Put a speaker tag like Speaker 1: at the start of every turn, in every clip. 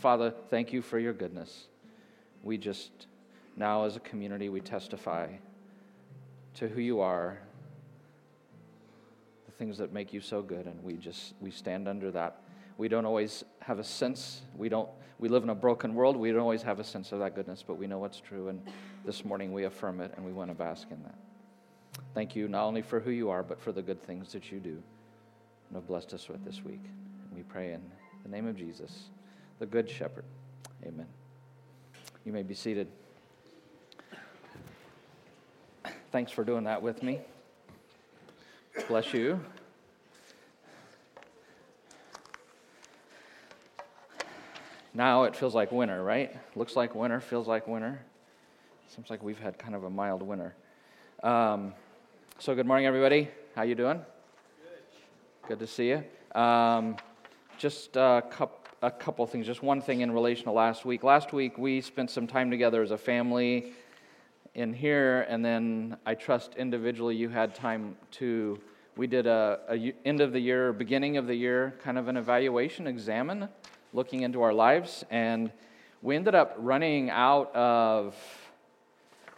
Speaker 1: Father, thank you for your goodness. We just, now as a community, we testify to who you are, the things that make you so good, and we just, we stand under that. We don't always have a sense, we don't, we live in a broken world, we don't always have a sense of that goodness, but we know what's true, and this morning we affirm it, and we want to bask in that. Thank you not only for who you are, but for the good things that you do and have blessed us with this week. We pray in the name of Jesus, the Good Shepherd. Amen. You may be seated. Thanks for doing that with me. Bless you. Now it feels like winter, right? Looks like winter, feels like winter. Seems like we've had kind of a mild winter. Um, so good morning, everybody. How you doing? Good. Good to see you. Um, just a couple, a couple things. Just one thing in relation to last week. Last week we spent some time together as a family in here, and then I trust individually you had time to. We did a, a end of the year, beginning of the year, kind of an evaluation, examine, looking into our lives, and we ended up running out of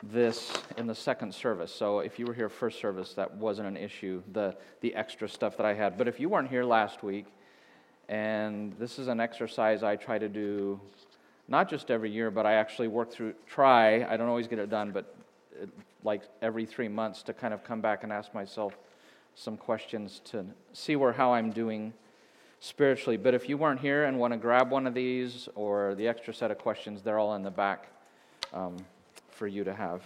Speaker 1: this in the second service. So if you were here first service, that wasn't an issue, the, the extra stuff that I had. But if you weren't here last week, and this is an exercise I try to do not just every year, but I actually work through, try, I don't always get it done, but it, like every three months to kind of come back and ask myself some questions to see where how I'm doing spiritually. But if you weren't here and want to grab one of these or the extra set of questions, they're all in the back. Um, for you to have.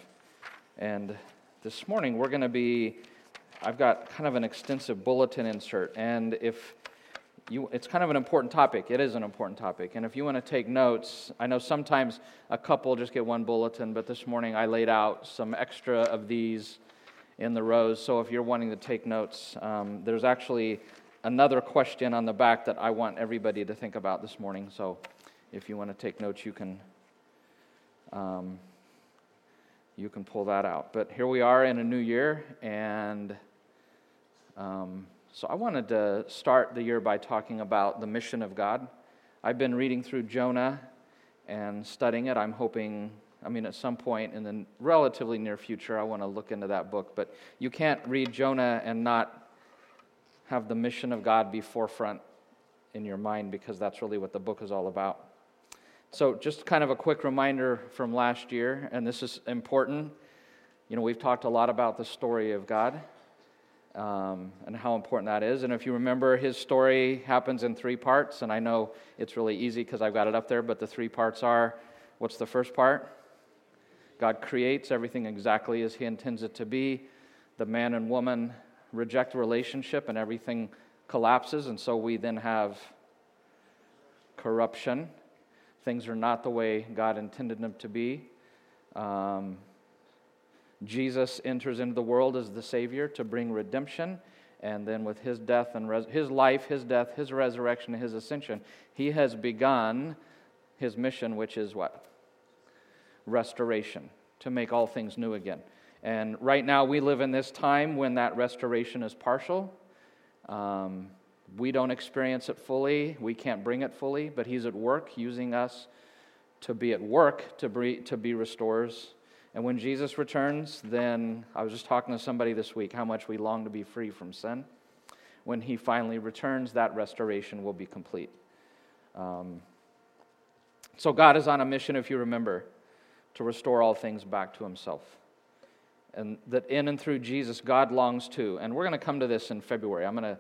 Speaker 1: And this morning we're going to be, I've got kind of an extensive bulletin insert. And if you, it's kind of an important topic. It is an important topic. And if you want to take notes, I know sometimes a couple just get one bulletin, but this morning I laid out some extra of these in the rows. So if you're wanting to take notes, um, there's actually another question on the back that I want everybody to think about this morning. So if you want to take notes, you can. Um, you can pull that out. But here we are in a new year, and um, so I wanted to start the year by talking about the mission of God. I've been reading through Jonah and studying it. I'm hoping, I mean, at some point in the relatively near future, I want to look into that book. But you can't read Jonah and not have the mission of God be forefront in your mind because that's really what the book is all about. So, just kind of a quick reminder from last year, and this is important. You know, we've talked a lot about the story of God um, and how important that is. And if you remember, his story happens in three parts, and I know it's really easy because I've got it up there, but the three parts are what's the first part? God creates everything exactly as he intends it to be. The man and woman reject relationship, and everything collapses, and so we then have corruption Things are not the way God intended them to be. Um, Jesus enters into the world as the Savior to bring redemption. And then with his death and res- his life, his death, his resurrection, his ascension, he has begun his mission, which is what? Restoration, to make all things new again. And right now, we live in this time when that restoration is partial. Um, we don't experience it fully, we can't bring it fully, but He's at work using us to be at work to be, to be restorers. And when Jesus returns, then I was just talking to somebody this week how much we long to be free from sin. When He finally returns, that restoration will be complete. Um, so God is on a mission, if you remember, to restore all things back to Himself. And that in and through Jesus, God longs to. And we're going to come to this in February. I'm going to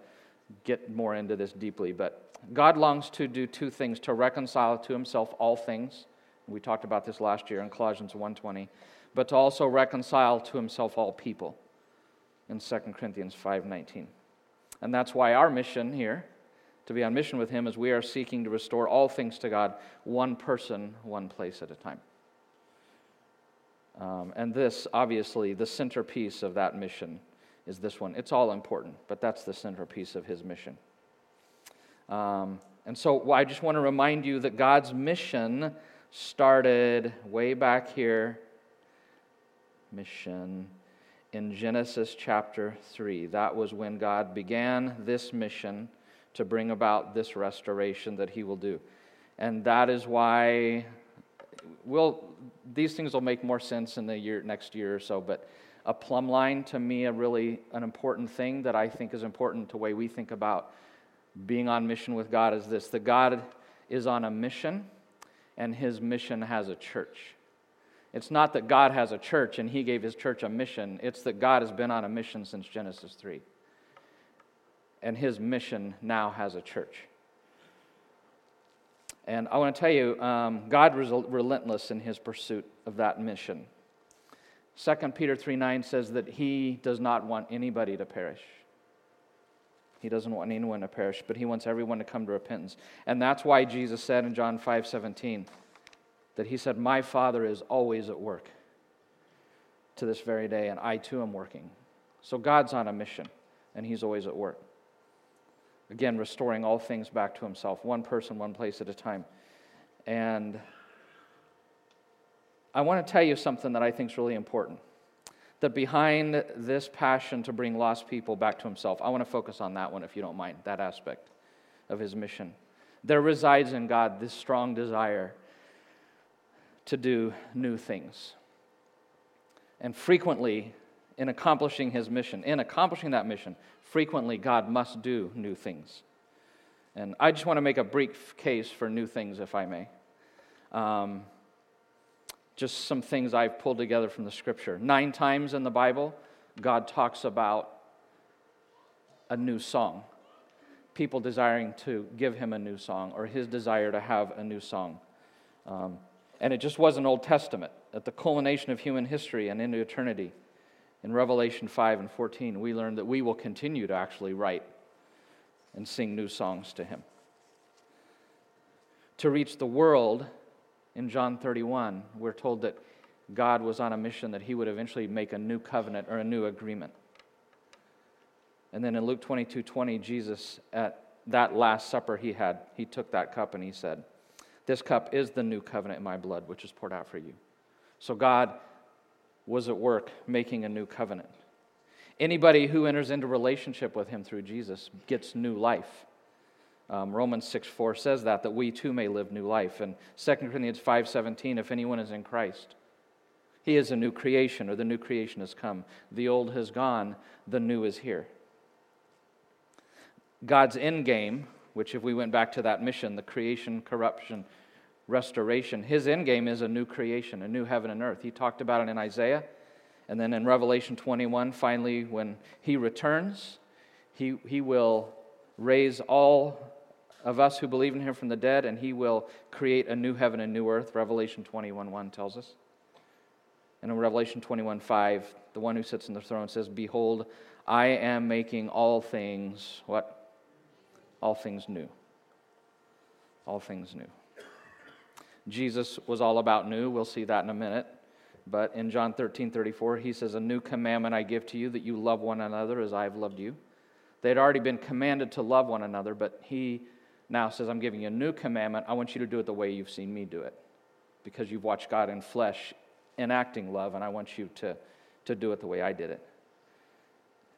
Speaker 1: get more into this deeply, but God longs to do two things to reconcile to himself all things. We talked about this last year in Colossians 1:20, but to also reconcile to himself all people in 2 Corinthians 5:19. And that's why our mission here to be on mission with him is we are seeking to restore all things to God, one person, one place at a time. Um, and this, obviously, the centerpiece of that mission is this one. It's all important, but that's the centerpiece of his mission. Um, and so I just want to remind you that God's mission started way back here. Mission in Genesis chapter 3. That was when God began this mission to bring about this restoration that he will do. And that is why we'll, these things will make more sense in the year, next year or so. But a plumb line to me, a really an important thing that I think is important to the way we think about being on mission with God is this that God is on a mission and his mission has a church. It's not that God has a church and he gave his church a mission, it's that God has been on a mission since Genesis 3. And his mission now has a church. And I want to tell you, um, God was relentless in his pursuit of that mission. 2 Peter 3 9 says that he does not want anybody to perish. He doesn't want anyone to perish, but he wants everyone to come to repentance. And that's why Jesus said in John 5 17 that he said, My Father is always at work to this very day, and I too am working. So God's on a mission, and he's always at work. Again, restoring all things back to himself, one person, one place at a time. And I want to tell you something that I think is really important. That behind this passion to bring lost people back to himself, I want to focus on that one, if you don't mind, that aspect of his mission. There resides in God this strong desire to do new things. And frequently, in accomplishing his mission, in accomplishing that mission, frequently God must do new things. And I just want to make a brief case for new things, if I may. Um, just some things I've pulled together from the scripture. Nine times in the Bible, God talks about a new song, people desiring to give him a new song, or his desire to have a new song. Um, and it just wasn't Old Testament. At the culmination of human history and into eternity, in Revelation 5 and 14, we learn that we will continue to actually write and sing new songs to him. To reach the world, in John 31, we're told that God was on a mission that he would eventually make a new covenant or a new agreement. And then in Luke 22 20, Jesus, at that Last Supper he had, he took that cup and he said, This cup is the new covenant in my blood, which is poured out for you. So God was at work making a new covenant. Anybody who enters into relationship with him through Jesus gets new life. Um, Romans 6 4 says that, that we too may live new life. And 2 Corinthians 5 17, if anyone is in Christ, he is a new creation, or the new creation has come. The old has gone, the new is here. God's end game, which if we went back to that mission, the creation, corruption, restoration, his end game is a new creation, a new heaven and earth. He talked about it in Isaiah. And then in Revelation 21, finally, when he returns, he, he will raise all of us who believe in him from the dead, and he will create a new heaven and new earth, Revelation 21 1 tells us. And in Revelation 21 5, the one who sits on the throne says, Behold, I am making all things, what? All things new. All things new. Jesus was all about new. We'll see that in a minute. But in John 13 34, he says, A new commandment I give to you, that you love one another as I have loved you. They had already been commanded to love one another, but he now says, I'm giving you a new commandment. I want you to do it the way you've seen me do it because you've watched God in flesh enacting love, and I want you to, to do it the way I did it.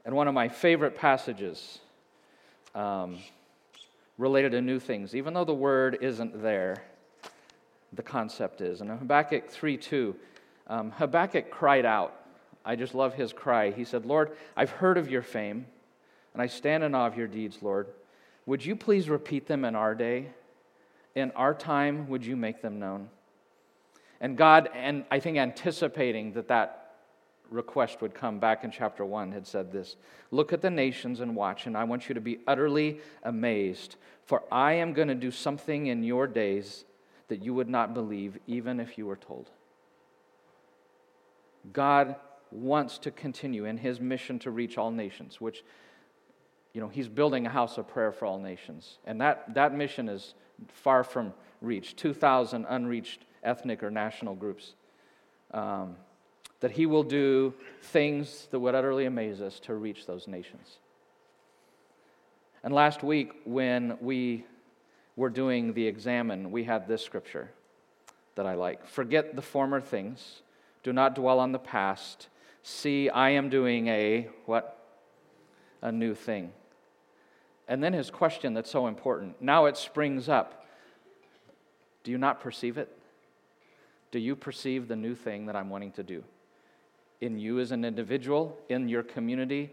Speaker 1: And one of my favorite passages um, related to new things, even though the word isn't there, the concept is. And Habakkuk 3 2, um, Habakkuk cried out. I just love his cry. He said, Lord, I've heard of your fame, and I stand in awe of your deeds, Lord. Would you please repeat them in our day? In our time, would you make them known? And God, and I think anticipating that that request would come back in chapter 1, had said this Look at the nations and watch, and I want you to be utterly amazed, for I am going to do something in your days that you would not believe, even if you were told. God wants to continue in his mission to reach all nations, which you know, he's building a house of prayer for all nations. And that, that mission is far from reach 2,000 unreached ethnic or national groups. Um, that he will do things that would utterly amaze us to reach those nations. And last week, when we were doing the examine, we had this scripture that I like Forget the former things, do not dwell on the past. See, I am doing a what? A new thing. And then his question that's so important. Now it springs up. Do you not perceive it? Do you perceive the new thing that I'm wanting to do? In you as an individual, in your community,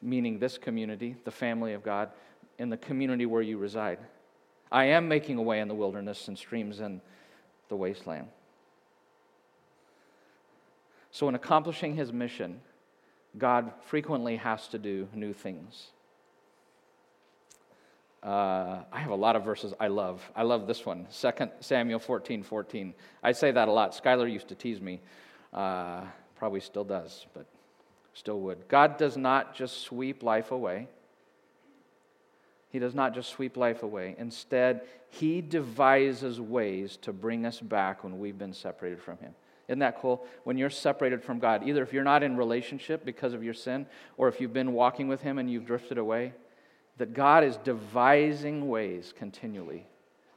Speaker 1: meaning this community, the family of God, in the community where you reside. I am making a way in the wilderness and streams in the wasteland. So, in accomplishing his mission, God frequently has to do new things. Uh, I have a lot of verses I love. I love this one, 2 Samuel 14 14. I say that a lot. Skylar used to tease me. Uh, probably still does, but still would. God does not just sweep life away. He does not just sweep life away. Instead, He devises ways to bring us back when we've been separated from Him. Isn't that cool? When you're separated from God, either if you're not in relationship because of your sin, or if you've been walking with Him and you've drifted away, that God is devising ways continually,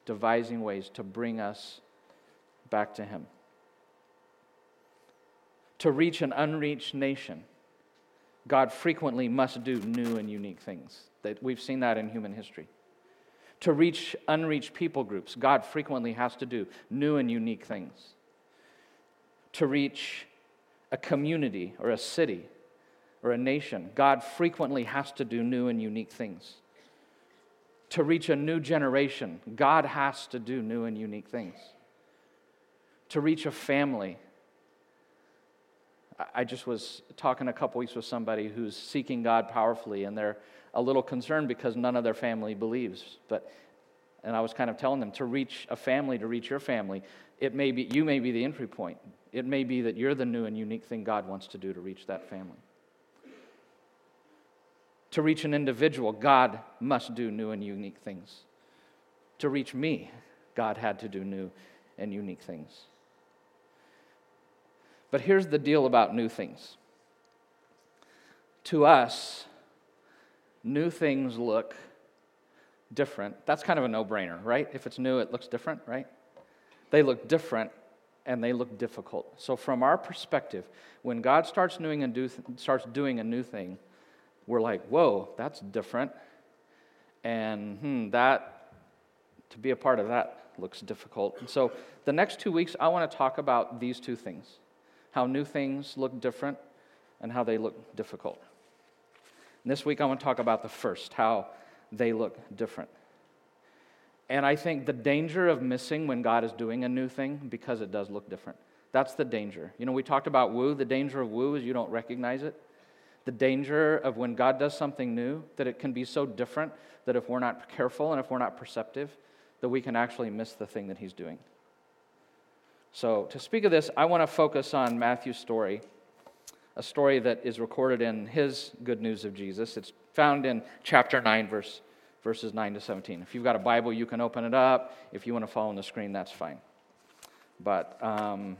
Speaker 1: devising ways to bring us back to Him. To reach an unreached nation, God frequently must do new and unique things. That we've seen that in human history. To reach unreached people groups, God frequently has to do new and unique things. To reach a community or a city or a nation, God frequently has to do new and unique things. To reach a new generation, God has to do new and unique things. To reach a family, I just was talking a couple weeks with somebody who's seeking God powerfully, and they're a little concerned because none of their family believes. But, and I was kind of telling them to reach a family, to reach your family, it may be you may be the entry point. It may be that you're the new and unique thing God wants to do to reach that family to reach an individual, God must do new and unique things. To reach me, God had to do new and unique things. But here's the deal about new things. To us, new things look different. That's kind of a no brainer, right? If it's new, it looks different, right? They look different and they look difficult. So, from our perspective, when God starts doing a, do, starts doing a new thing, we're like, whoa, that's different. And hmm, that, to be a part of that looks difficult. And so the next two weeks, I want to talk about these two things how new things look different and how they look difficult. And this week, I want to talk about the first, how they look different. And I think the danger of missing when God is doing a new thing because it does look different. That's the danger. You know, we talked about woo. The danger of woo is you don't recognize it the danger of when God does something new, that it can be so different that if we're not careful and if we're not perceptive, that we can actually miss the thing that He's doing. So, to speak of this, I want to focus on Matthew's story, a story that is recorded in his good news of Jesus. It's found in chapter 9, verse, verses 9 to 17. If you've got a Bible, you can open it up. If you want to follow on the screen, that's fine. But um,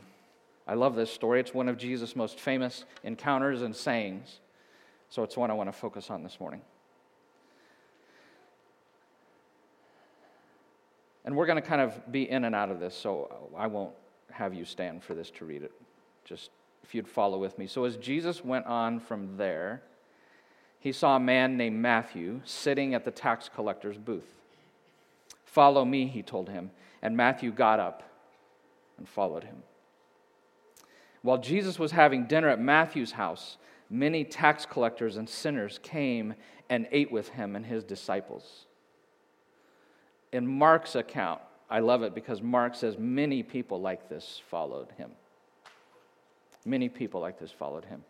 Speaker 1: I love this story. It's one of Jesus' most famous encounters and sayings. So it's one I want to focus on this morning. And we're going to kind of be in and out of this, so I won't have you stand for this to read it. Just if you'd follow with me. So as Jesus went on from there, he saw a man named Matthew sitting at the tax collector's booth. Follow me, he told him. And Matthew got up and followed him. While Jesus was having dinner at Matthew's house, many tax collectors and sinners came and ate with him and his disciples. In Mark's account, I love it because Mark says many people like this followed him. Many people like this followed him.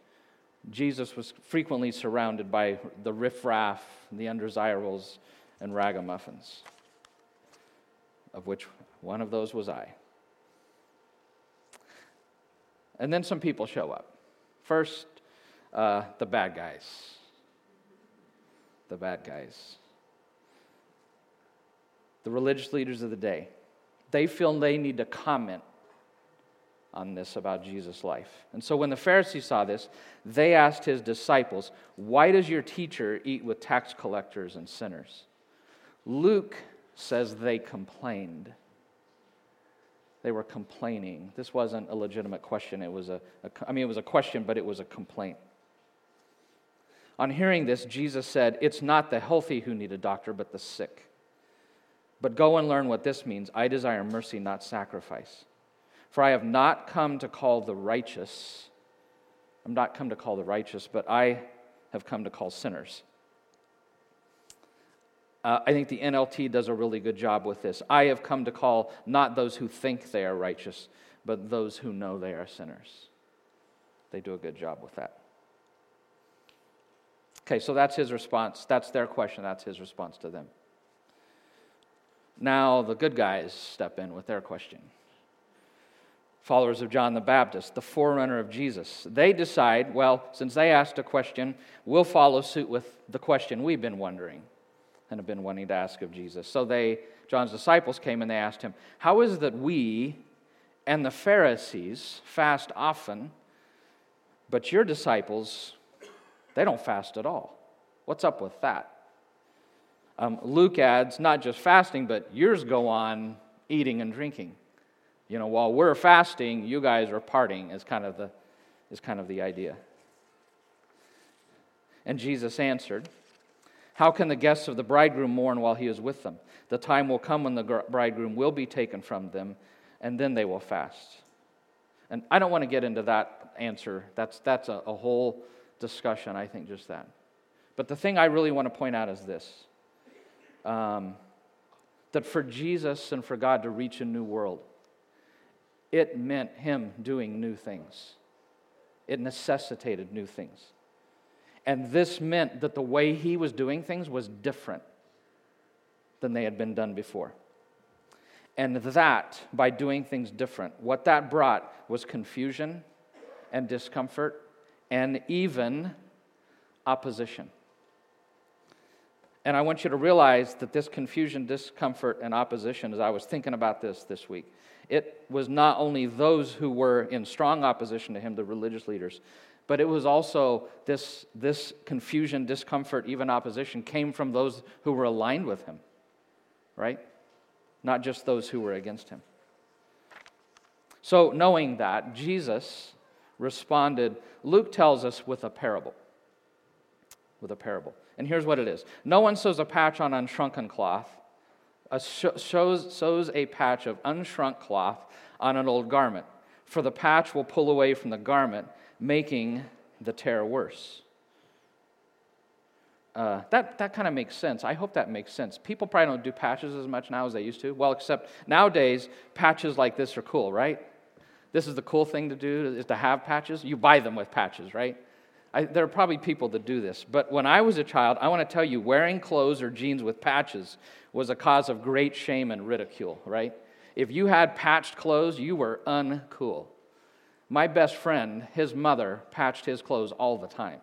Speaker 1: Jesus was frequently surrounded by the riffraff, the undesirables, and ragamuffins, of which one of those was I. And then some people show up. First, uh, the bad guys. The bad guys. The religious leaders of the day. They feel they need to comment on this about Jesus' life. And so when the Pharisees saw this, they asked his disciples, Why does your teacher eat with tax collectors and sinners? Luke says they complained. They were complaining. This wasn't a legitimate question. It was a, a I mean, it was a question, but it was a complaint. On hearing this, Jesus said, It's not the healthy who need a doctor, but the sick. But go and learn what this means. I desire mercy, not sacrifice. For I have not come to call the righteous. I'm not come to call the righteous, but I have come to call sinners. Uh, I think the NLT does a really good job with this. I have come to call not those who think they are righteous, but those who know they are sinners. They do a good job with that. Okay, so that's his response. That's their question. That's his response to them. Now the good guys step in with their question. Followers of John the Baptist, the forerunner of Jesus. They decide, well, since they asked a question, we'll follow suit with the question we've been wondering and have been wanting to ask of Jesus. So they, John's disciples came and they asked him, How is it that we and the Pharisees fast often, but your disciples, they don't fast at all? What's up with that? Um, Luke adds not just fasting, but yours go on eating and drinking. You know, while we're fasting, you guys are partying, is kind of the, is kind of the idea. And Jesus answered, How can the guests of the bridegroom mourn while he is with them? The time will come when the bridegroom will be taken from them, and then they will fast. And I don't want to get into that answer. That's, that's a, a whole discussion, I think, just that. But the thing I really want to point out is this um, that for Jesus and for God to reach a new world, it meant Him doing new things. It necessitated new things. And this meant that the way He was doing things was different than they had been done before. And that, by doing things different, what that brought was confusion and discomfort and even opposition. And I want you to realize that this confusion, discomfort, and opposition, as I was thinking about this this week, it was not only those who were in strong opposition to him, the religious leaders, but it was also this, this confusion, discomfort, even opposition came from those who were aligned with him, right? Not just those who were against him. So, knowing that, Jesus responded, Luke tells us with a parable. With a parable. And here's what it is No one sews a patch on unshrunken cloth, a sh- shows, sews a patch of unshrunk cloth on an old garment, for the patch will pull away from the garment, making the tear worse. Uh, that that kind of makes sense. I hope that makes sense. People probably don't do patches as much now as they used to. Well, except nowadays, patches like this are cool, right? This is the cool thing to do is to have patches. You buy them with patches, right? I, there are probably people that do this, but when I was a child, I want to tell you, wearing clothes or jeans with patches was a cause of great shame and ridicule, right? If you had patched clothes, you were uncool. My best friend, his mother, patched his clothes all the time.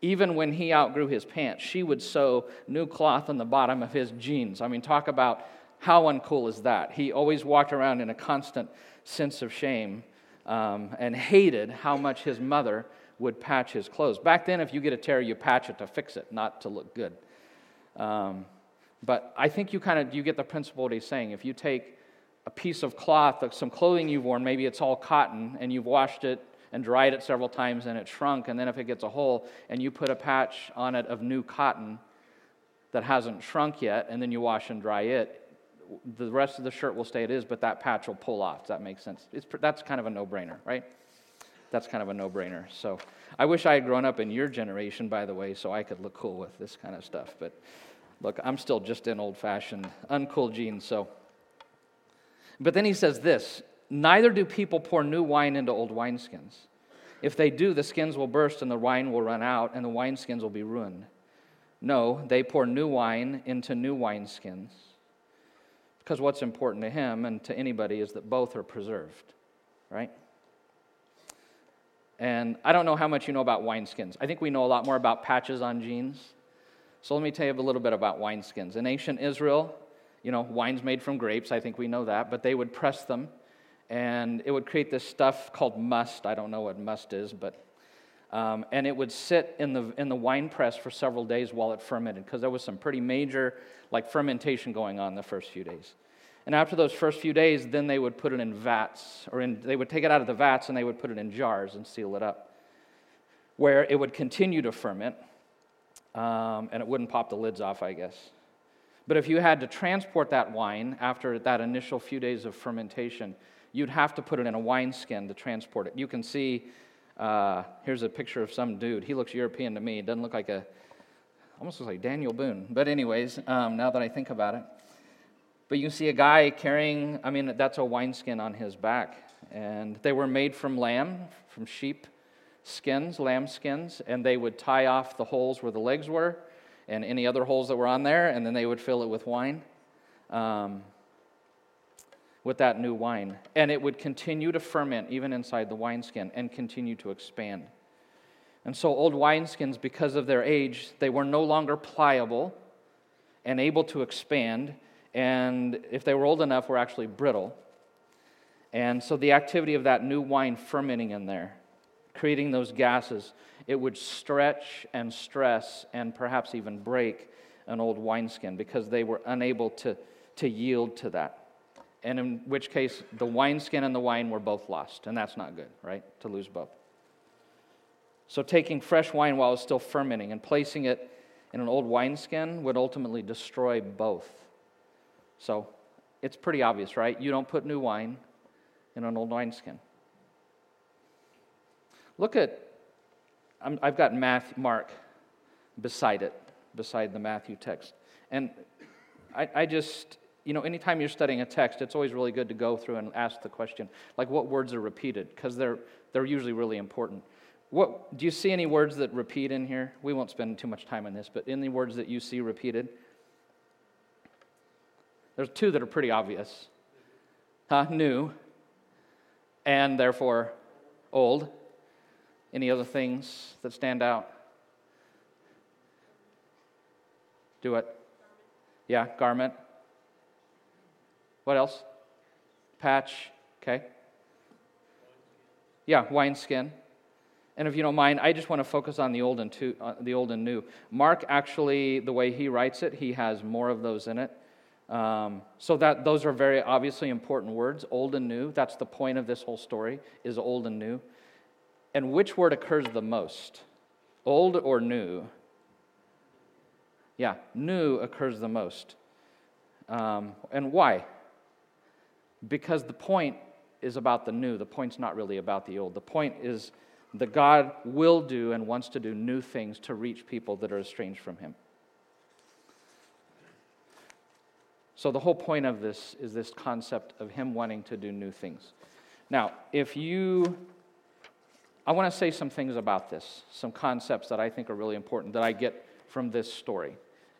Speaker 1: Even when he outgrew his pants, she would sew new cloth on the bottom of his jeans. I mean, talk about how uncool is that? He always walked around in a constant sense of shame um, and hated how much his mother would patch his clothes. Back then, if you get a tear, you patch it to fix it, not to look good. Um, but I think you kind of you get the principle what he's saying. If you take a piece of cloth, some clothing you've worn, maybe it's all cotton, and you've washed it and dried it several times and it shrunk, and then if it gets a hole and you put a patch on it of new cotton that hasn't shrunk yet, and then you wash and dry it, the rest of the shirt will stay it is, but that patch will pull off. Does that make sense? It's, that's kind of a no brainer, right? That's kind of a no brainer. So I wish I had grown up in your generation, by the way, so I could look cool with this kind of stuff. But look, I'm still just in old fashioned, uncool jeans. So, but then he says this Neither do people pour new wine into old wineskins. If they do, the skins will burst and the wine will run out and the wineskins will be ruined. No, they pour new wine into new wineskins. Because what's important to him and to anybody is that both are preserved, right? And I don't know how much you know about wineskins. I think we know a lot more about patches on jeans. So let me tell you a little bit about wineskins. In ancient Israel, you know, wine's made from grapes. I think we know that. But they would press them, and it would create this stuff called must. I don't know what must is, but. Um, and it would sit in the, in the wine press for several days while it fermented because there was some pretty major like fermentation going on the first few days. And after those first few days, then they would put it in vats, or in, they would take it out of the vats and they would put it in jars and seal it up, where it would continue to ferment, um, and it wouldn't pop the lids off, I guess. But if you had to transport that wine after that initial few days of fermentation, you'd have to put it in a wineskin to transport it. You can see uh, here's a picture of some dude. He looks European to me. It doesn't look like a, almost looks like Daniel Boone. But, anyways, um, now that I think about it. But you see a guy carrying, I mean, that's a wineskin on his back. And they were made from lamb, from sheep skins, lamb skins, and they would tie off the holes where the legs were and any other holes that were on there, and then they would fill it with wine. Um, with that new wine. And it would continue to ferment even inside the wineskin and continue to expand. And so, old wineskins, because of their age, they were no longer pliable and able to expand. And if they were old enough, were actually brittle. And so, the activity of that new wine fermenting in there, creating those gases, it would stretch and stress and perhaps even break an old wineskin because they were unable to, to yield to that and in which case the wineskin and the wine were both lost, and that's not good, right? To lose both. So, taking fresh wine while it's still fermenting and placing it in an old wineskin would ultimately destroy both. So, it's pretty obvious, right? You don't put new wine in an old wineskin. Look at, i have got Matthew, Mark beside it, beside the Matthew text. And I, I just, you know, anytime you're studying a text, it's always really good to go through and ask the question, like what words are repeated, because they're, they're usually really important. What, do you see any words that repeat in here? We won't spend too much time on this, but any words that you see repeated? There's two that are pretty obvious. Huh? New, and therefore old. Any other things that stand out? Do it. Yeah, garment. What else? Patch, okay. Yeah, wineskin. And if you don't mind, I just want to focus on the old and, two, uh, the old and new. Mark actually, the way he writes it, he has more of those in it. Um, so that those are very obviously important words, old and new. That's the point of this whole story is old and new. And which word occurs the most? Old or new? Yeah, new occurs the most. Um, and why? because the point is about the new. The point's not really about the old. The point is that God will do and wants to do new things to reach people that are estranged from Him. So, the whole point of this is this concept of Him wanting to do new things. Now, if you, I want to say some things about this, some concepts that I think are really important that I get from this story.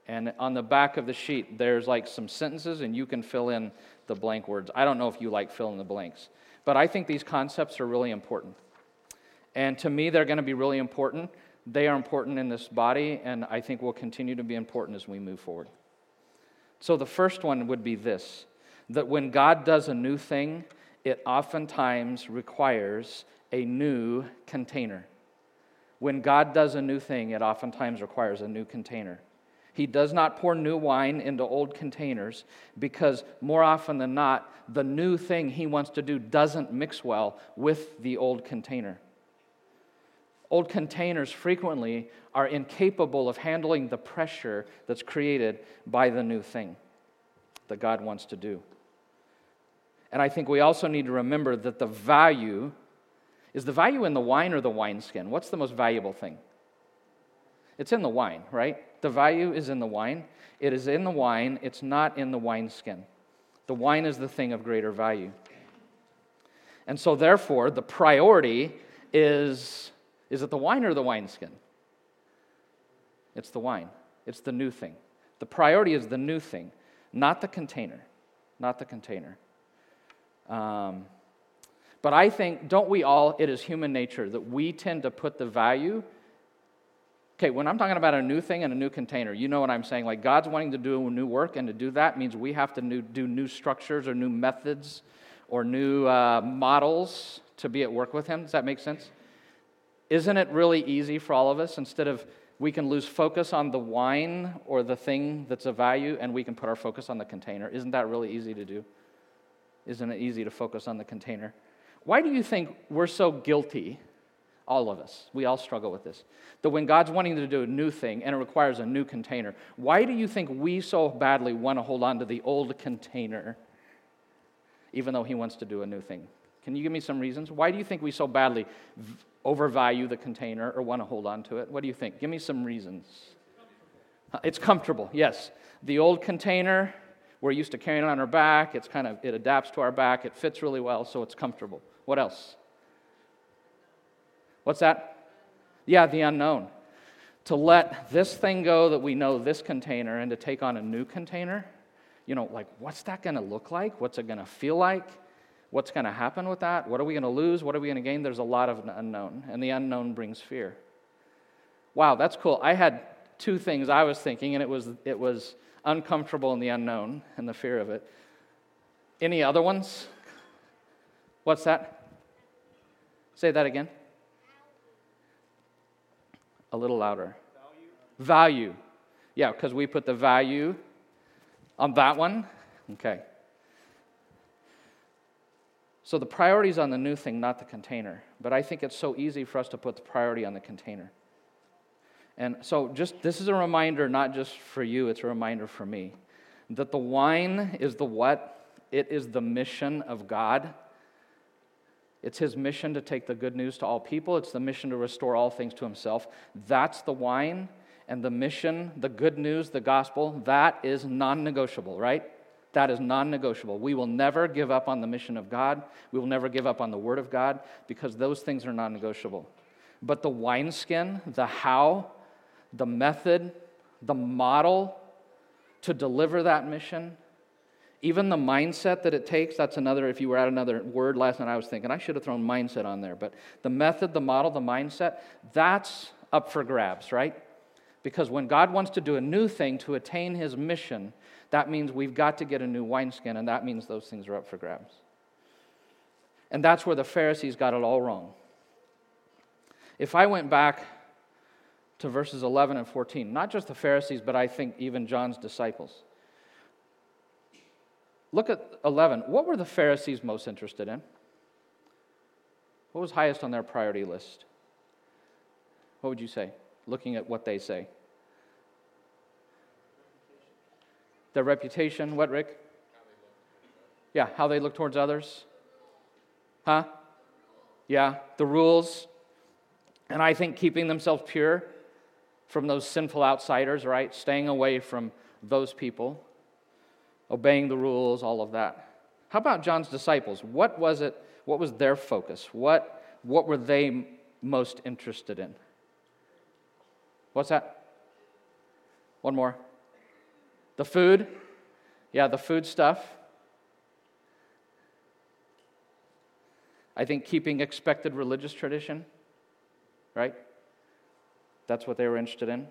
Speaker 1: And on the back of the sheet, there's like some sentences, and you can fill in the blank words. I don't know if you like filling the blanks, but I think these concepts are really important. And to me, they're going to be really important. They are important in this body, and I think will continue to be important as we move forward. So the first one would be this that when God does a new thing, it oftentimes requires a new container. When God does a new thing, it oftentimes requires a new container. He does not pour new wine into old containers because more often than not, the new thing he wants to do doesn't mix well with the old container. Old containers frequently are incapable of handling the pressure that's created by the new thing that God wants to do. And I think we also need to remember that the value is the value in the wine or the wineskin? What's the most valuable thing? It's in the wine, right? The value is in the wine. It is in the wine, it's not in the wineskin. The wine is the thing of greater value. And so, therefore, the priority is is it the wine or the wineskin? It's the wine, it's the new thing. The priority is the new thing, not the container. Not the container. Um, but I think, don't we all, it is human nature that we tend to put the value Okay, when I'm talking about a new thing and a new container, you know what I'm saying. Like God's wanting to do new work, and to do that means we have to new, do new structures or new methods or new uh, models to be at work with Him. Does that make sense? Isn't it really easy for all of us? Instead of we can lose focus on the wine or the thing that's of value, and we can put our focus on the container. Isn't that really easy to do? Isn't it easy to focus on the container? Why do you think we're so guilty All of us. We all struggle with this. That when God's wanting to do a new thing and it requires a new container, why do you think we so badly want to hold on to the old container, even though He wants to do a new thing? Can you give me some reasons? Why do you think we so badly overvalue the container or want to hold on to it? What do you think? Give me some reasons. It's comfortable, yes. The old container, we're used to carrying it on our back. It's kind of, it adapts to our back. It fits really well, so it's comfortable. What else? What's that? Yeah, the unknown. To let this thing go that we know this container and to take on a new container, you know, like what's that going to look like? What's it going to feel like? What's going to happen with that? What are we going to lose? What are we going to gain? There's a lot of unknown, and the unknown brings fear. Wow, that's cool. I had two things I was thinking, and it was, it was uncomfortable in the unknown and the fear of it. Any other ones? What's that? Say that again a little louder. Value. value. Yeah, because we put the value on that one. Okay. So the priority is on the new thing, not the container. But I think it's so easy for us to put the priority on the container. And so, just this is a reminder, not just for you, it's a reminder for me, that the wine is the what? It is the mission of God it's his mission to take the good news to all people. It's the mission to restore all things to himself. That's the wine and the mission, the good news, the gospel. That is non negotiable, right? That is non negotiable. We will never give up on the mission of God. We will never give up on the word of God because those things are non negotiable. But the wineskin, the how, the method, the model to deliver that mission, even the mindset that it takes, that's another, if you were at another word last night, I was thinking I should have thrown mindset on there. But the method, the model, the mindset, that's up for grabs, right? Because when God wants to do a new thing to attain his mission, that means we've got to get a new wineskin, and that means those things are up for grabs. And that's where the Pharisees got it all wrong. If I went back to verses 11 and 14, not just the Pharisees, but I think even John's disciples, Look at 11. What were the Pharisees most interested in? What was highest on their priority list? What would you say, looking at what they say? Their reputation. What, Rick? Yeah, how they look towards others. Huh? Yeah, the rules. And I think keeping themselves pure from those sinful outsiders, right? Staying away from those people obeying the rules, all of that. How about John's disciples? What was it? What was their focus? What, what were they most interested in? What's that? One more. The food? Yeah, the food stuff. I think keeping expected religious tradition, right? That's what they were interested in.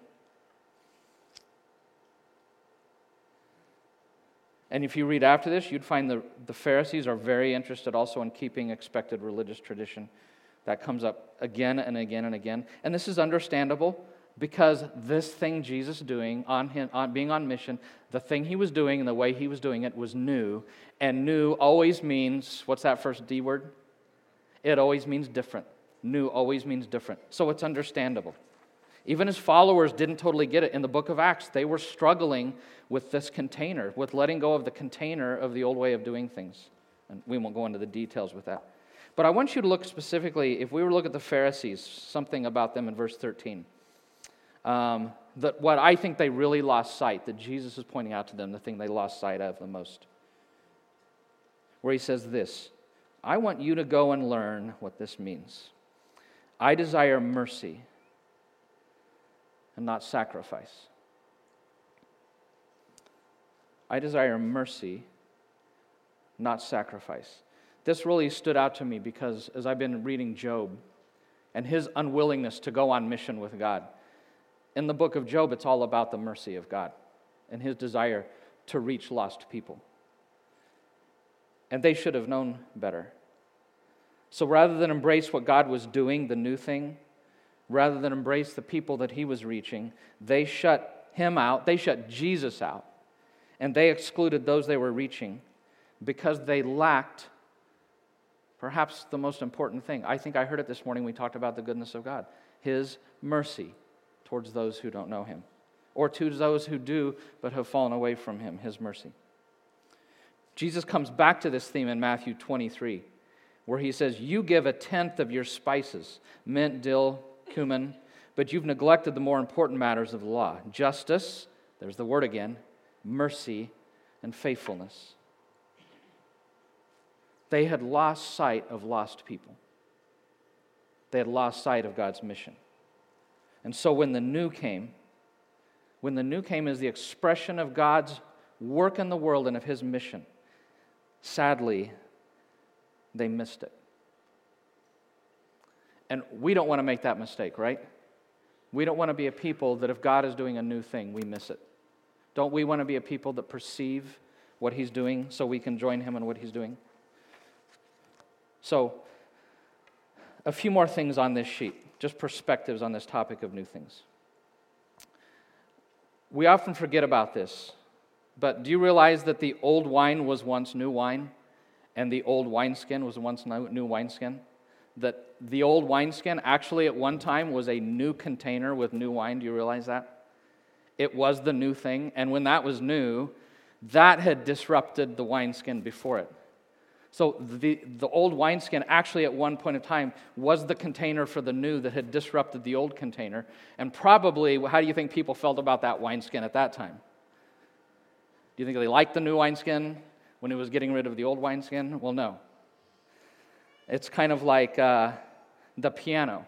Speaker 1: And if you read after this, you'd find the, the Pharisees are very interested also in keeping expected religious tradition. That comes up again and again and again. And this is understandable because this thing Jesus doing on him on being on mission, the thing he was doing and the way he was doing it was new. And new always means what's that first D word? It always means different. New always means different. So it's understandable. Even his followers didn't totally get it. In the book of Acts, they were struggling with this container, with letting go of the container of the old way of doing things. And we won't go into the details with that. But I want you to look specifically, if we were to look at the Pharisees, something about them in verse 13. Um, that what I think they really lost sight, that Jesus is pointing out to them, the thing they lost sight of the most. Where he says this I want you to go and learn what this means. I desire mercy and not sacrifice. I desire mercy, not sacrifice. This really stood out to me because as I've been reading Jonah and his unwillingness to go on mission with God, in the book of Jonah, it's all about the mercy of God and his desire to reach lost people. And they should have known better. So rather than embrace what God was doing, the new thing, rather than embrace the people that he was reaching, they shut him out, they shut Jesus out, and they excluded those they were reaching because they lacked Perhaps the most important thing. I think I heard it this morning. We talked about the goodness of God, His mercy towards those who don't know Him, or to those who do but have fallen away from Him, His mercy. Jesus comes back to this theme in Matthew 23, where He says, You give a tenth of your spices, mint, dill, cumin, but you've neglected the more important matters of the law justice, there's the word again, mercy, and faithfulness. They had lost sight of lost people. They had lost sight of God's mission. And so when the new came, when the new came as the expression of God's work in the world and of his mission, sadly, they missed it. And we don't want to make that mistake, right? We don't want to be a people that if God is doing a new thing, we miss it. Don't we want to be a people that perceive what he's doing so we can join him in what he's doing? So, a few more things on this sheet, just perspectives on this topic of new things. We often forget about this, but do you realize that the old wine was once new wine and the old wineskin was once new wineskin? That the old wineskin actually at one time was a new container with new wine. Do you realize that? It was the new thing, and when that was new, that had disrupted the wineskin before it. So the, the old wineskin actually at one point in time was the container for the new that had disrupted the old container. And probably, how do you think people felt about that wineskin at that time? Do you think they liked the new wineskin when it was getting rid of the old wineskin? Well, no. It's kind of like uh, the piano.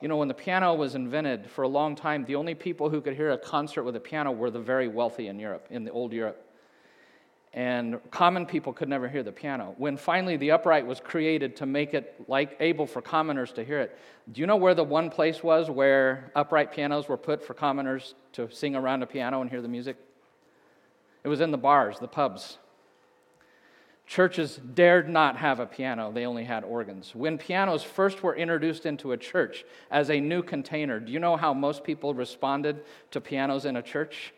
Speaker 1: You know, when the piano was invented for a long time, the only people who could hear a concert with a piano were the very wealthy in Europe, in the old Europe and common people could never hear the piano. When finally the upright was created to make it like able for commoners to hear it, do you know where the one place was where upright pianos were put for commoners to sing around a piano and hear the music? It was in the bars, the pubs. Churches dared not have a piano, they only had organs. When pianos first were introduced into a church as a new container, do you know how most people responded to pianos in a church?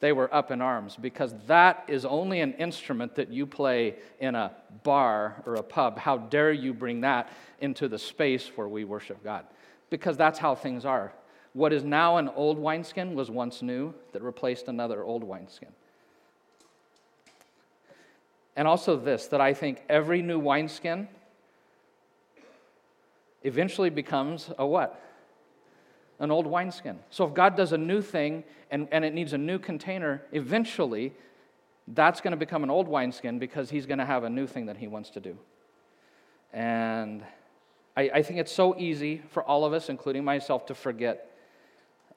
Speaker 1: They were up in arms because that is only an instrument that you play in a bar or a pub. How dare you bring that into the space where we worship God? Because that's how things are. What is now an old wineskin was once new that replaced another old wineskin. And also, this that I think every new wineskin eventually becomes a what? an old wineskin. So if God does a new thing and, and it needs a new container, eventually that's going to become an old wineskin because he's going to have a new thing that he wants to do. And I, I think it's so easy for all of us, including myself, to forget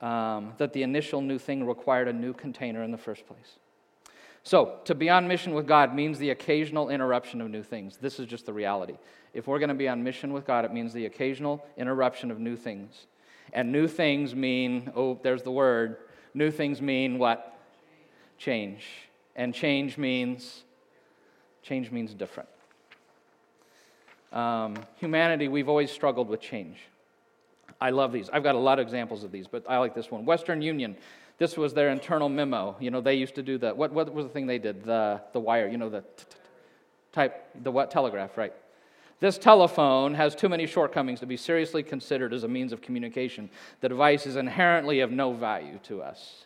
Speaker 1: um, that the initial new thing required a new container in the first place. So, to be on mission with God means the occasional interruption of new things. This is just the reality. If we're going to be on mission with God, it means the occasional interruption of new things. And new things mean, oh, there's the word. New things mean what? Change. And change means, change means different. Um, humanity, we've always struggled with change. I love these. I've got a lot of examples of these, but I like this one. Western Union, this was their internal memo. You know, they used to do the, what, what was the thing they did? The, the wire, you know, the type, the what? Telegraph, right. This telephone has too many shortcomings to be seriously considered as a means of communication. The device is inherently of no value to us.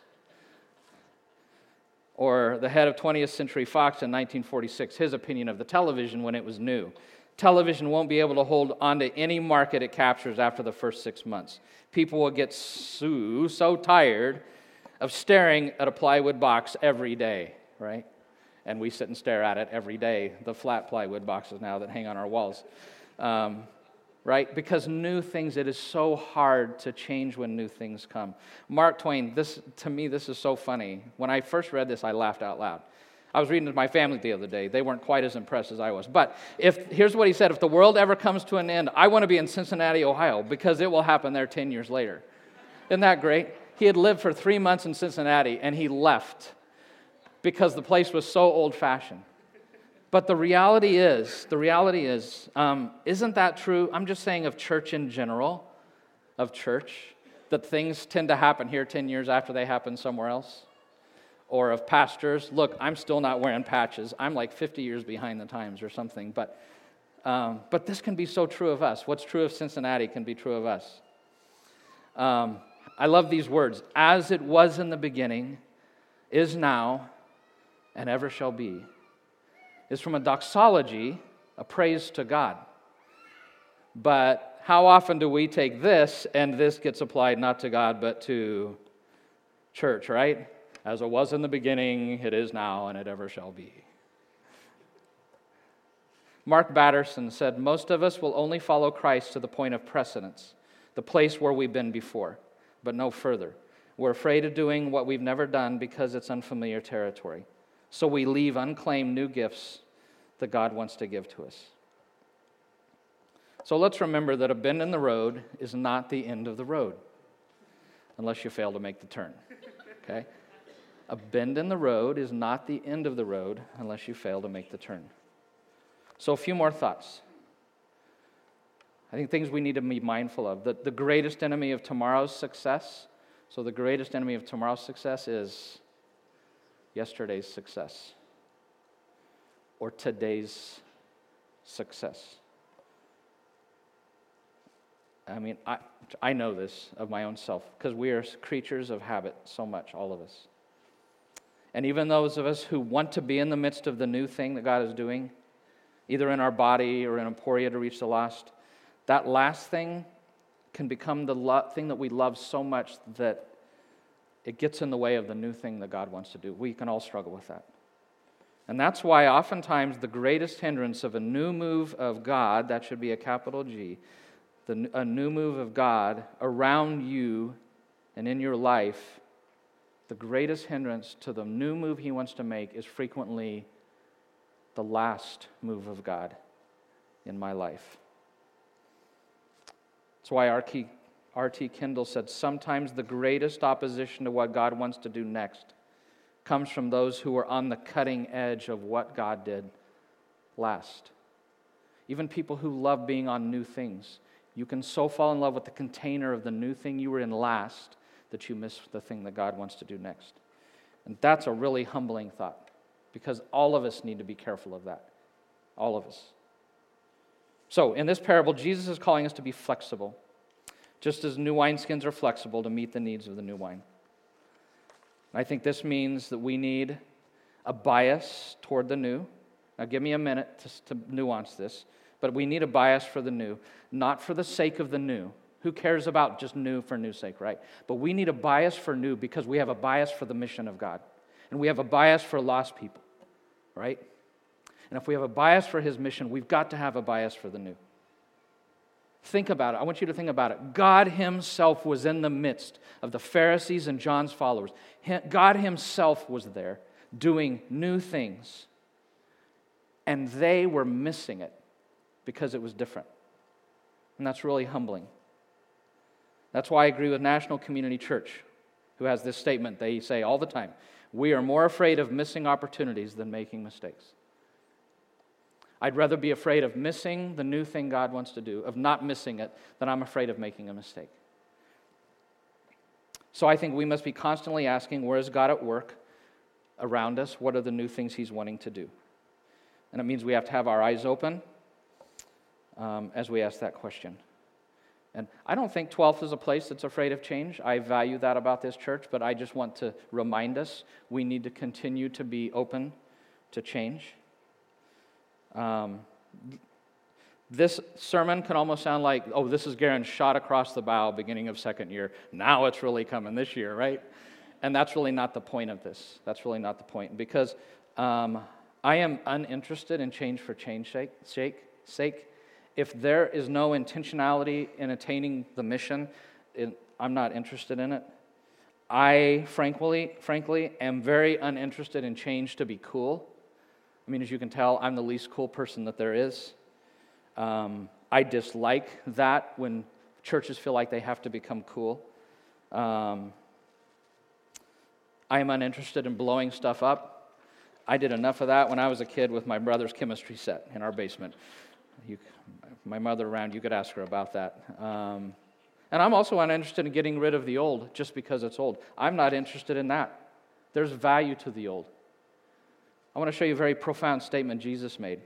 Speaker 1: Or the head of 20th Century Fox in 1946, his opinion of the television when it was new. Television won't be able to hold on to any market it captures after the first six months. People will get so, so tired of staring at a plywood box every day, right? And we sit and stare at it every day, the flat plywood boxes now that hang on our walls. Um, right? Because new things, it is so hard to change when new things come. Mark Twain, this to me, this is so funny. When I first read this, I laughed out loud. I was reading to my family the other day. They weren't quite as impressed as I was. But if here's what he said: If the world ever comes to an end, I want to be in Cincinnati, Ohio, because it will happen there 10 years later. Isn't that great? He had lived for three months in Cincinnati and he left because the place was so old fashioned. But the reality is, the reality is, um, isn't that true? I'm just saying of church in general, of church, that things tend to happen here 10 years after they happen somewhere else. or of pastors. Look, I'm still not wearing patches. I'm like 50 years behind the times or something. But, um, but this can be so true of us. What's true of Cincinnati can be true of us. Um, I love these words as it was in the beginning, is now, and ever shall be. Is from a doxology, a praise to God. But how often do we take this and this gets applied not to God but to church, right? As it was in the beginning, it is now, and it ever shall be. Mark Batterson said, Most of us will only follow Christ to the point of precedence, the place where we've been before, but no further. We're afraid of doing what we've never done because it's unfamiliar territory. So we leave unclaimed new gifts that God wants to give to us. So let's remember that a bend in the road is not the end of the road, unless you fail to make the turn. Okay? A bend in the road is not the end of the road unless you fail to make the turn. So, a few more thoughts. I think things we need to be mindful of. The, the greatest enemy of tomorrow's success, so the greatest enemy of tomorrow's success is yesterday's success or today's success. I mean, I, I know this of my own self because we are creatures of habit so much, all of us. And even those of us who want to be in the midst of the new thing that God is doing, either in our body or in Emporia to reach the lost, that last thing can become the lo- thing that we love so much that it gets in the way of the new thing that God wants to do. We can all struggle with that. And that's why oftentimes the greatest hindrance of a new move of God, that should be a capital G, the, a new move of God around you and in your life the greatest hindrance to the new move he wants to make is frequently the last move of God in my life. That's why R.T. Kendall said sometimes the greatest opposition to what God wants to do next comes from those who are on the cutting edge of what God did last. Even people who love being on new things. You can so fall in love with the container of the new thing you were in last that you miss the thing that God wants to do next. And that's a really humbling thought because all of us need to be careful of that. All of us. So, in this parable, Jesus is calling us to be flexible, just as new wineskins are flexible to meet the needs of the new wine. I think this means that we need a bias toward the new. Now, give me a minute to, to nuance this, but we need a bias for the new, not for the sake of the new, who cares about just new for new sake, right? But we need a bias for new because we have a bias for the mission of God. And we have a bias for lost people, right? And if we have a bias for his mission, we've got to have a bias for the new. Think about it. I want you to think about it. God Himself was in the midst of the Pharisees and John's followers. God Himself was there doing new things. And they were missing it because it was different. And that's really humbling. That's why I agree with National Community Church, who has this statement they say all the time We are more afraid of missing opportunities than making mistakes. I'd rather be afraid of missing the new thing God wants to do, of not missing it, than I'm afraid of making a mistake. So I think we must be constantly asking where is God at work around us? What are the new things He's wanting to do? And it means we have to have our eyes open um, as we ask that question. And I don't think 12th is a place that's afraid of change. I value that about this church, but I just want to remind us we need to continue to be open to change. Um, this sermon can almost sound like, oh, this is Garen shot across the bow beginning of second year. Now it's really coming this year, right? And that's really not the point of this. That's really not the point. Because um, I am uninterested in change for change sake, sake, sake if there is no intentionality in attaining the mission, it, I'm not interested in it. I, frankly, frankly, am very uninterested in change to be cool. I mean, as you can tell, I'm the least cool person that there is. Um, I dislike that when churches feel like they have to become cool. Um, I am uninterested in blowing stuff up. I did enough of that when I was a kid with my brother's chemistry set in our basement. You, my mother around, you could ask her about that. Um, and I'm also uninterested in getting rid of the old just because it's old. I'm not interested in that. There's value to the old. I want to show you a very profound statement Jesus made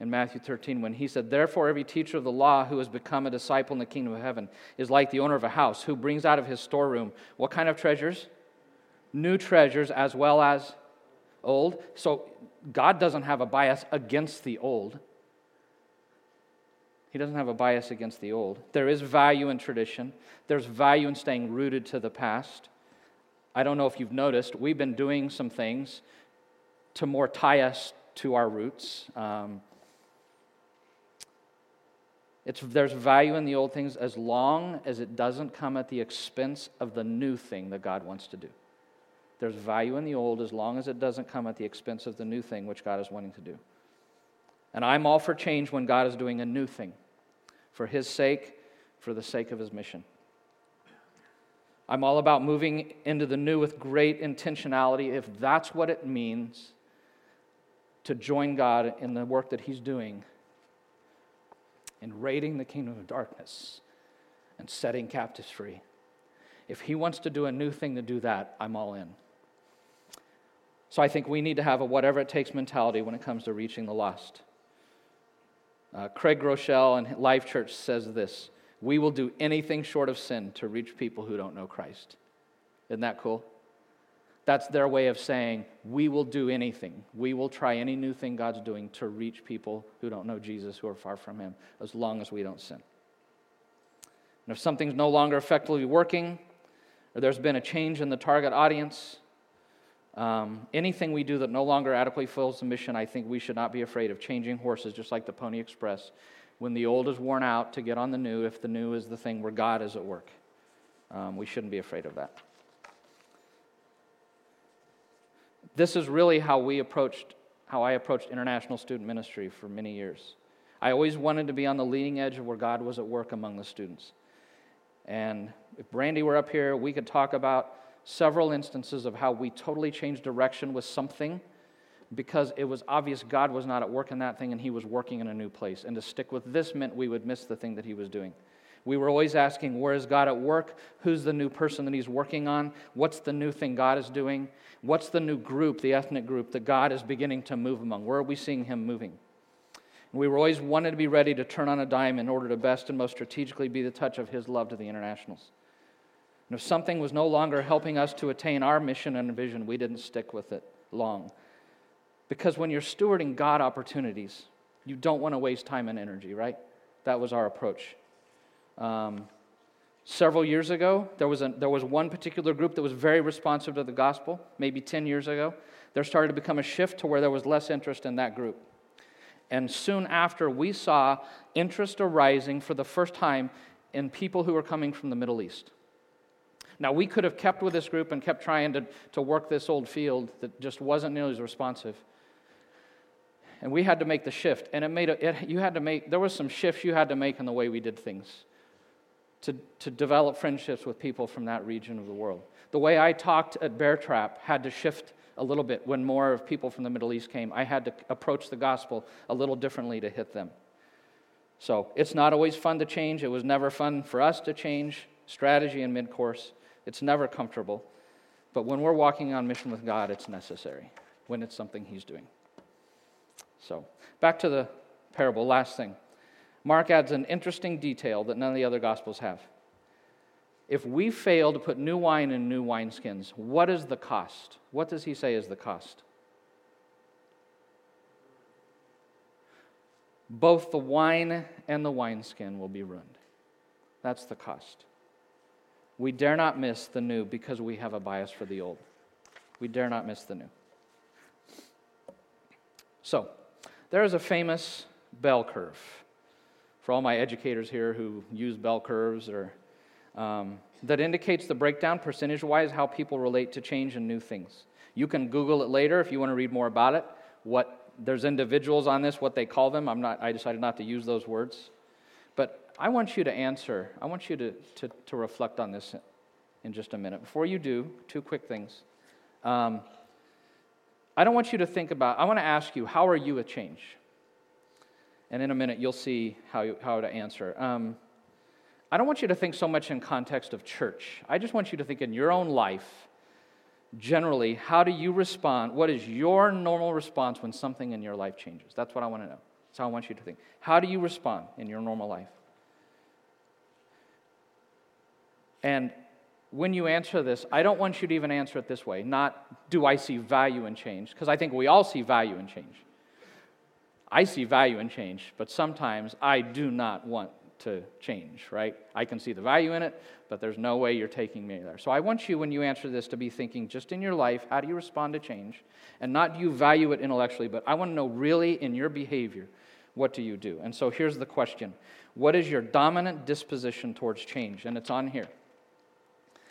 Speaker 1: in Matthew 13 when he said, Therefore, every teacher of the law who has become a disciple in the kingdom of heaven is like the owner of a house who brings out of his storeroom what kind of treasures? New treasures as well as old. So God doesn't have a bias against the old. He doesn't have a bias against the old. There is value in tradition, there's value in staying rooted to the past. I don't know if you've noticed, we've been doing some things to more tie us to our roots. Um, it's, there's value in the old things as long as it doesn't come at the expense of the new thing that God wants to do. There's value in the old as long as it doesn't come at the expense of the new thing which God is wanting to do. And I'm all for change when God is doing a new thing for His sake, for the sake of His mission. I'm all about moving into the new with great intentionality if that's what it means to join God in the work that He's doing in raiding the kingdom of darkness and setting captives free. If He wants to do a new thing to do that, I'm all in. So I think we need to have a whatever it takes mentality when it comes to reaching the lost. Uh, Craig Groeschel and Life Church says this We will do anything short of sin to reach people who don't know Christ. Isn't that cool? That's their way of saying, we will do anything. We will try any new thing God's doing to reach people who don't know Jesus, who are far from Him, as long as we don't sin. And if something's no longer effectively working, or there's been a change in the target audience, um, anything we do that no longer adequately fulfills the mission, I think we should not be afraid of changing horses, just like the Pony Express. When the old is worn out, to get on the new, if the new is the thing where God is at work. Um, we shouldn't be afraid of that. This is really how we approached, how I approached international student ministry for many years. I always wanted to be on the leading edge of where God was at work among the students. And if Brandy were up here, we could talk about several instances of how we totally changed direction with something because it was obvious God was not at work in that thing and he was working in a new place. And to stick with this meant we would miss the thing that he was doing. We were always asking, where is God at work? Who's the new person that he's working on? What's the new thing God is doing? What's the new group, the ethnic group, that God is beginning to move among? Where are we seeing him moving? And we were always wanted to be ready to turn on a dime in order to best and most strategically be the touch of his love to the internationals. And if something was no longer helping us to attain our mission and vision, we didn't stick with it long. Because when you're stewarding God opportunities, you don't want to waste time and energy, right? That was our approach. Um, several years ago, there was, a, there was one particular group that was very responsive to the gospel, maybe 10 years ago. There started to become a shift to where there was less interest in that group. And soon after, we saw interest arising for the first time in people who were coming from the Middle East. Now, we could have kept with this group and kept trying to, to work this old field that just wasn't nearly as responsive. And we had to make the shift. And it made a, it, you had to make, there was some shifts you had to make in the way we did things to, to develop friendships with people from that region of the world. The way I talked at Bear Trap had to shift a little bit when more of people from the Middle East came. I had to approach the gospel a little differently to hit them. So it's not always fun to change. It was never fun for us to change strategy in mid course. It's never comfortable. But when we're walking on mission with God, it's necessary when it's something He's doing. So, back to the parable. Last thing. Mark adds an interesting detail that none of the other Gospels have. If we fail to put new wine in new wineskins, what is the cost? What does he say is the cost? Both the wine and the wineskin will be ruined. That's the cost. We dare not miss the new because we have a bias for the old. We dare not miss the new. So, there is a famous bell curve for all my educators here who use bell curves or um, that indicates the breakdown percentage wise how people relate to change and new things. You can google it later if you want to read more about it. What there's individuals on this what they call them. I'm not i decided not to use those words. But i want you to answer i want you to, to, to reflect on this in just a minute. Before you do two quick things. Um, i don't want you to think about i want to ask you how are you a change and in a minute, you'll see how, how to answer. Um, I don't want you to think so much in context of church. I just want you to think in your own life generally, how do you respond? What is your normal response when something in your life changes? That's what I want to know. That's how I want you to think. How do you respond in your normal life? And when you answer this, I don't want you to even answer it this way not, do I see value in change? Because I think we all see value in change. I see value in change, but sometimes I do not want to change, right? I can see the value in it, but there's no way you're taking me there. So I want you, when you answer this, to be thinking just in your life, how do you respond to change? And not do you value it intellectually, but I want to know really in your behavior, what do you do? And so here's the question What is your dominant disposition towards change? And it's on here.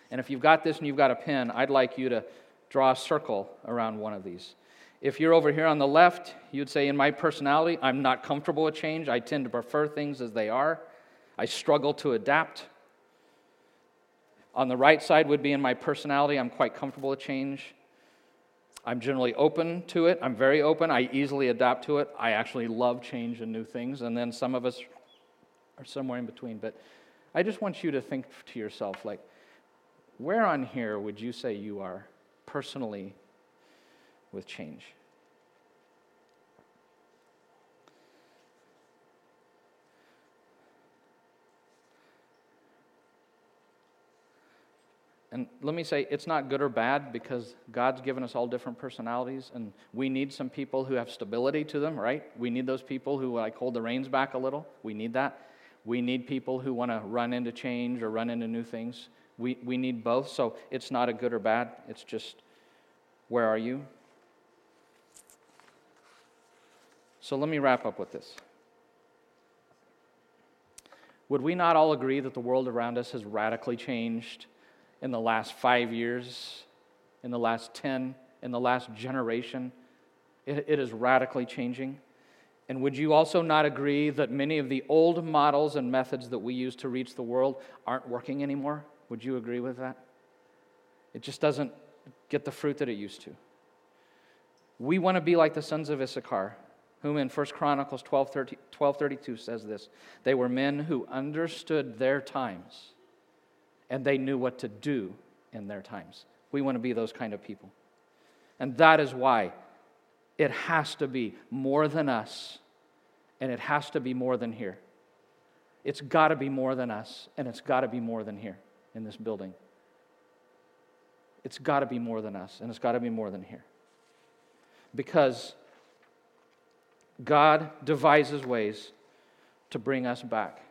Speaker 1: And if you've got this and you've got a pen, I'd like you to draw a circle around one of these. If you're over here on the left, you'd say, In my personality, I'm not comfortable with change. I tend to prefer things as they are. I struggle to adapt. On the right side would be in my personality, I'm quite comfortable with change. I'm generally open to it. I'm very open. I easily adapt to it. I actually love change and new things. And then some of us are somewhere in between. But I just want you to think to yourself, like, where on here would you say you are personally with change? And let me say, it's not good or bad because God's given us all different personalities, and we need some people who have stability to them, right? We need those people who like hold the reins back a little. We need that. We need people who want to run into change or run into new things. We, we need both, so it's not a good or bad. It's just, where are you? So let me wrap up with this. Would we not all agree that the world around us has radically changed in the last five years, in the last 10, in the last generation? It, it is radically changing. And would you also not agree that many of the old models and methods that we use to reach the world aren't working anymore? Would you agree with that? It just doesn't get the fruit that it used to. We want to be like the sons of Issachar, whom in 1 Chronicles 12, 30, 12 32 says this. They were men who understood their times and they knew what to do in their times. We want to be those kind of people. And that is why it has to be more than us and it has to be more than here. It's got to be more than us and it's got to be more than here in this building. It's got to be more than us, and it's got to be more than here. Because God devises ways to bring us back.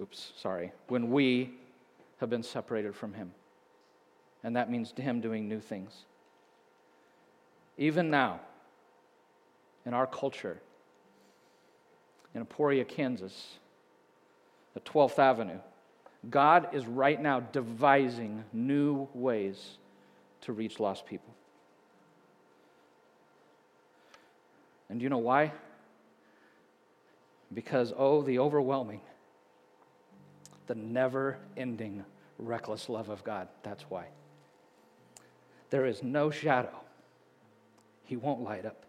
Speaker 1: Oops, sorry. When we have been separated from Him. And that means to Him doing new things. Even now, in our culture, in Emporia, Kansas, at 12th Avenue, God is right now devising new ways to reach lost people. And do you know why? Because, oh, the overwhelming, the never ending, reckless love of God. That's why. There is no shadow He won't light up.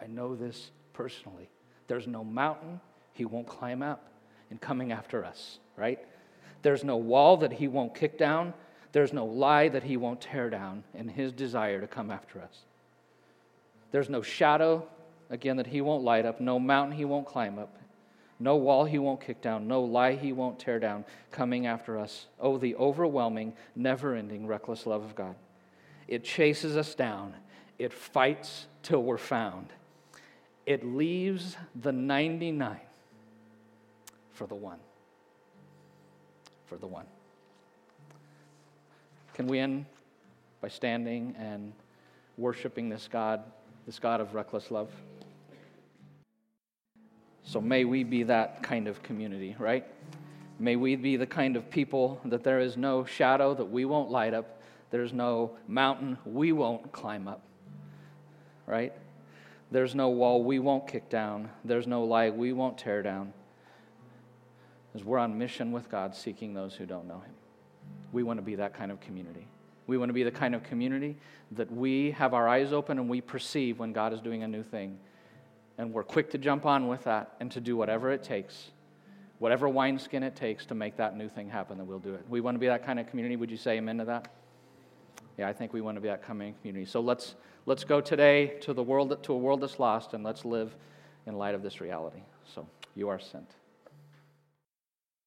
Speaker 1: I know this personally. There's no mountain he won't climb up in coming after us, right? There's no wall that he won't kick down. There's no lie that he won't tear down in his desire to come after us. There's no shadow, again, that he won't light up, no mountain he won't climb up, no wall he won't kick down, no lie he won't tear down coming after us. Oh, the overwhelming, never ending, reckless love of God. It chases us down, it fights till we're found, it leaves the 99 for the one. For the one. Can we end by standing and worshiping this God, this God of reckless love? So may we be that kind of community, right? May we be the kind of people that there is no shadow that we won't light up, there's no mountain we won't climb up, right? There's no wall we won't kick down, there's no lie we won't tear down is we're on mission with God seeking those who don't know Him. We want to be that kind of community. We want to be the kind of community that we have our eyes open and we perceive when God is doing a new thing. And we're quick to jump on with that and to do whatever it takes. whatever wineskin it takes to make that new thing happen, then we'll do it. We want to be that kind of community. Would you say amen to that? Yeah, I think we want to be that coming community. So let's let's go today to the world to a world that's lost, and let's live in light of this reality. So you are sent.